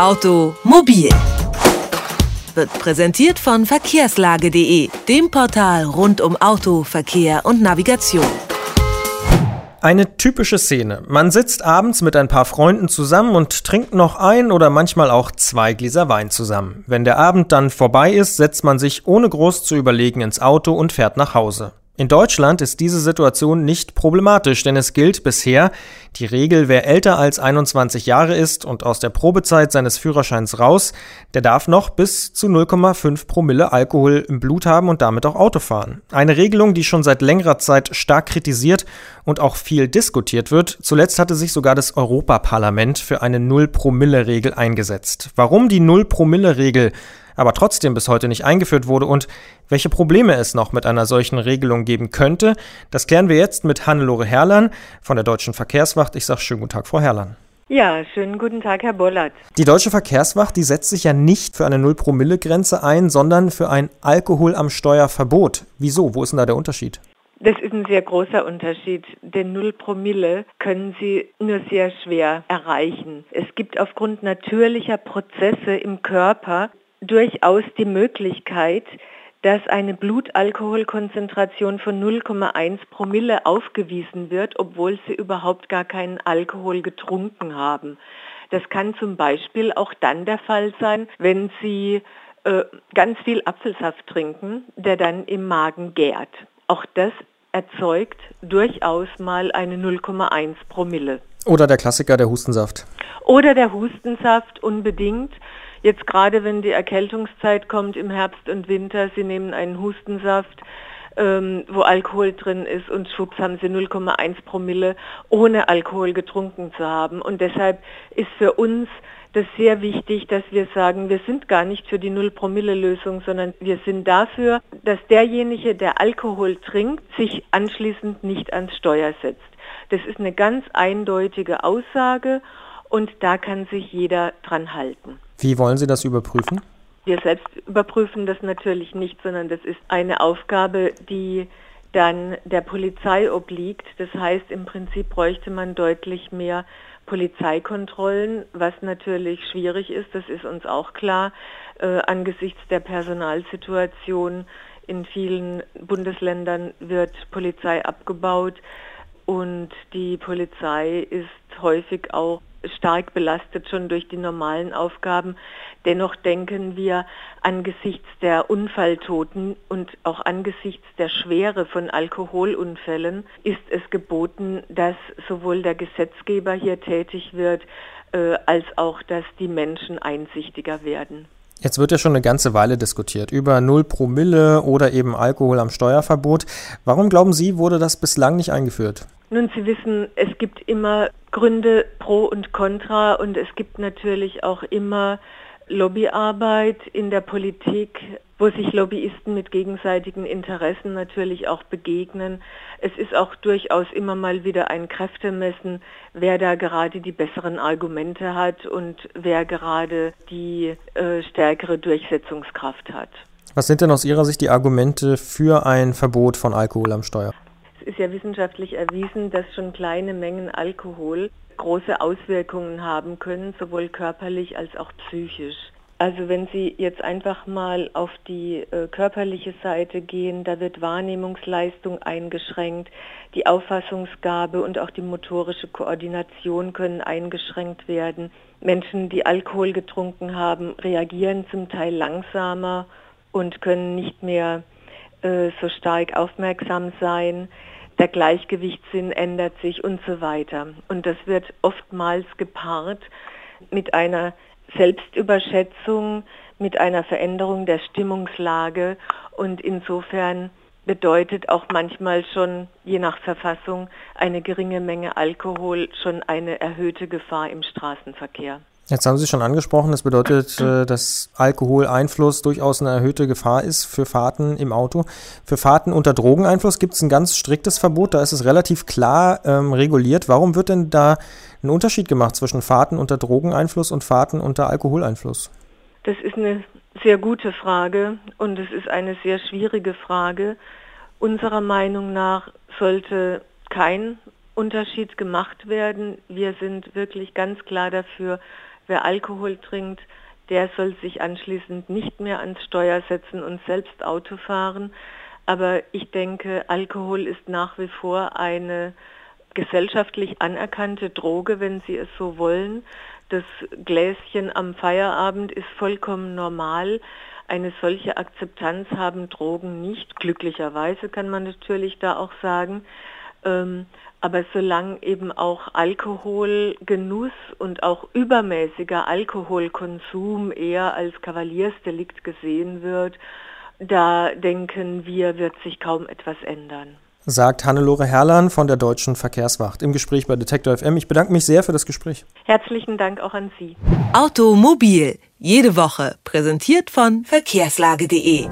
Automobil wird präsentiert von verkehrslage.de, dem Portal rund um Auto, Verkehr und Navigation. Eine typische Szene. Man sitzt abends mit ein paar Freunden zusammen und trinkt noch ein oder manchmal auch zwei Gläser Wein zusammen. Wenn der Abend dann vorbei ist, setzt man sich ohne groß zu überlegen ins Auto und fährt nach Hause. In Deutschland ist diese Situation nicht problematisch, denn es gilt bisher die Regel, wer älter als 21 Jahre ist und aus der Probezeit seines Führerscheins raus, der darf noch bis zu 0,5 Promille Alkohol im Blut haben und damit auch Auto fahren. Eine Regelung, die schon seit längerer Zeit stark kritisiert und auch viel diskutiert wird. Zuletzt hatte sich sogar das Europaparlament für eine Null-Promille-Regel eingesetzt. Warum die Null-Promille-Regel aber trotzdem bis heute nicht eingeführt wurde und welche Probleme es noch mit einer solchen Regelung geben könnte, das klären wir jetzt mit Hannelore Herrmann von der Deutschen Verkehrswacht. Ich sage schönen guten Tag, Frau Herrmann. Ja, schönen guten Tag, Herr Bollert. Die Deutsche Verkehrswacht, die setzt sich ja nicht für eine Null-Promille-Grenze ein, sondern für ein Alkohol am Steuerverbot. Wieso? Wo ist denn da der Unterschied? Das ist ein sehr großer Unterschied, denn Null Promille können Sie nur sehr schwer erreichen. Es gibt aufgrund natürlicher Prozesse im Körper durchaus die Möglichkeit, dass eine Blutalkoholkonzentration von 0,1 Promille aufgewiesen wird, obwohl sie überhaupt gar keinen Alkohol getrunken haben. Das kann zum Beispiel auch dann der Fall sein, wenn Sie äh, ganz viel Apfelsaft trinken, der dann im Magen gärt. Auch das erzeugt durchaus mal eine 0,1 Promille. Oder der Klassiker, der Hustensaft. Oder der Hustensaft unbedingt. Jetzt gerade, wenn die Erkältungszeit kommt im Herbst und Winter, Sie nehmen einen Hustensaft, ähm, wo Alkohol drin ist und schwupps haben Sie 0,1 Promille, ohne Alkohol getrunken zu haben. Und deshalb ist für uns das sehr wichtig, dass wir sagen, wir sind gar nicht für die Null-Promille-Lösung, sondern wir sind dafür, dass derjenige, der Alkohol trinkt, sich anschließend nicht ans Steuer setzt. Das ist eine ganz eindeutige Aussage und da kann sich jeder dran halten. Wie wollen Sie das überprüfen? Wir selbst überprüfen das natürlich nicht, sondern das ist eine Aufgabe, die dann der Polizei obliegt. Das heißt, im Prinzip bräuchte man deutlich mehr Polizeikontrollen, was natürlich schwierig ist, das ist uns auch klar, äh, angesichts der Personalsituation. In vielen Bundesländern wird Polizei abgebaut und die Polizei ist häufig auch stark belastet schon durch die normalen Aufgaben. Dennoch denken wir angesichts der Unfalltoten und auch angesichts der Schwere von Alkoholunfällen ist es geboten, dass sowohl der Gesetzgeber hier tätig wird, äh, als auch, dass die Menschen einsichtiger werden. Jetzt wird ja schon eine ganze Weile diskutiert über Null Promille oder eben Alkohol am Steuerverbot. Warum glauben Sie, wurde das bislang nicht eingeführt? Nun, Sie wissen, es gibt immer Gründe pro und contra und es gibt natürlich auch immer Lobbyarbeit in der Politik, wo sich Lobbyisten mit gegenseitigen Interessen natürlich auch begegnen. Es ist auch durchaus immer mal wieder ein Kräftemessen, wer da gerade die besseren Argumente hat und wer gerade die äh, stärkere Durchsetzungskraft hat. Was sind denn aus Ihrer Sicht die Argumente für ein Verbot von Alkohol am Steuer? Es ist ja wissenschaftlich erwiesen, dass schon kleine Mengen Alkohol große Auswirkungen haben können, sowohl körperlich als auch psychisch. Also wenn Sie jetzt einfach mal auf die äh, körperliche Seite gehen, da wird Wahrnehmungsleistung eingeschränkt, die Auffassungsgabe und auch die motorische Koordination können eingeschränkt werden. Menschen, die Alkohol getrunken haben, reagieren zum Teil langsamer und können nicht mehr äh, so stark aufmerksam sein der Gleichgewichtssinn ändert sich und so weiter. Und das wird oftmals gepaart mit einer Selbstüberschätzung, mit einer Veränderung der Stimmungslage und insofern bedeutet auch manchmal schon, je nach Verfassung, eine geringe Menge Alkohol schon eine erhöhte Gefahr im Straßenverkehr. Jetzt haben Sie schon angesprochen, das bedeutet, äh, dass Alkoholeinfluss durchaus eine erhöhte Gefahr ist für Fahrten im Auto. Für Fahrten unter Drogeneinfluss gibt es ein ganz striktes Verbot, da ist es relativ klar ähm, reguliert. Warum wird denn da ein Unterschied gemacht zwischen Fahrten unter Drogeneinfluss und Fahrten unter Alkoholeinfluss? Das ist eine sehr gute Frage und es ist eine sehr schwierige Frage. Unserer Meinung nach sollte kein Unterschied gemacht werden. Wir sind wirklich ganz klar dafür, wer Alkohol trinkt, der soll sich anschließend nicht mehr ans Steuer setzen und selbst Auto fahren. Aber ich denke, Alkohol ist nach wie vor eine gesellschaftlich anerkannte Droge, wenn Sie es so wollen. Das Gläschen am Feierabend ist vollkommen normal. Eine solche Akzeptanz haben Drogen nicht. Glücklicherweise kann man natürlich da auch sagen. Ähm, aber solange eben auch Alkoholgenuss und auch übermäßiger Alkoholkonsum eher als Kavaliersdelikt gesehen wird, da denken wir, wird sich kaum etwas ändern. Sagt Hannelore Herrlan von der Deutschen Verkehrswacht im Gespräch bei Detektor FM. Ich bedanke mich sehr für das Gespräch. Herzlichen Dank auch an Sie. Automobil, jede Woche, präsentiert von verkehrslage.de.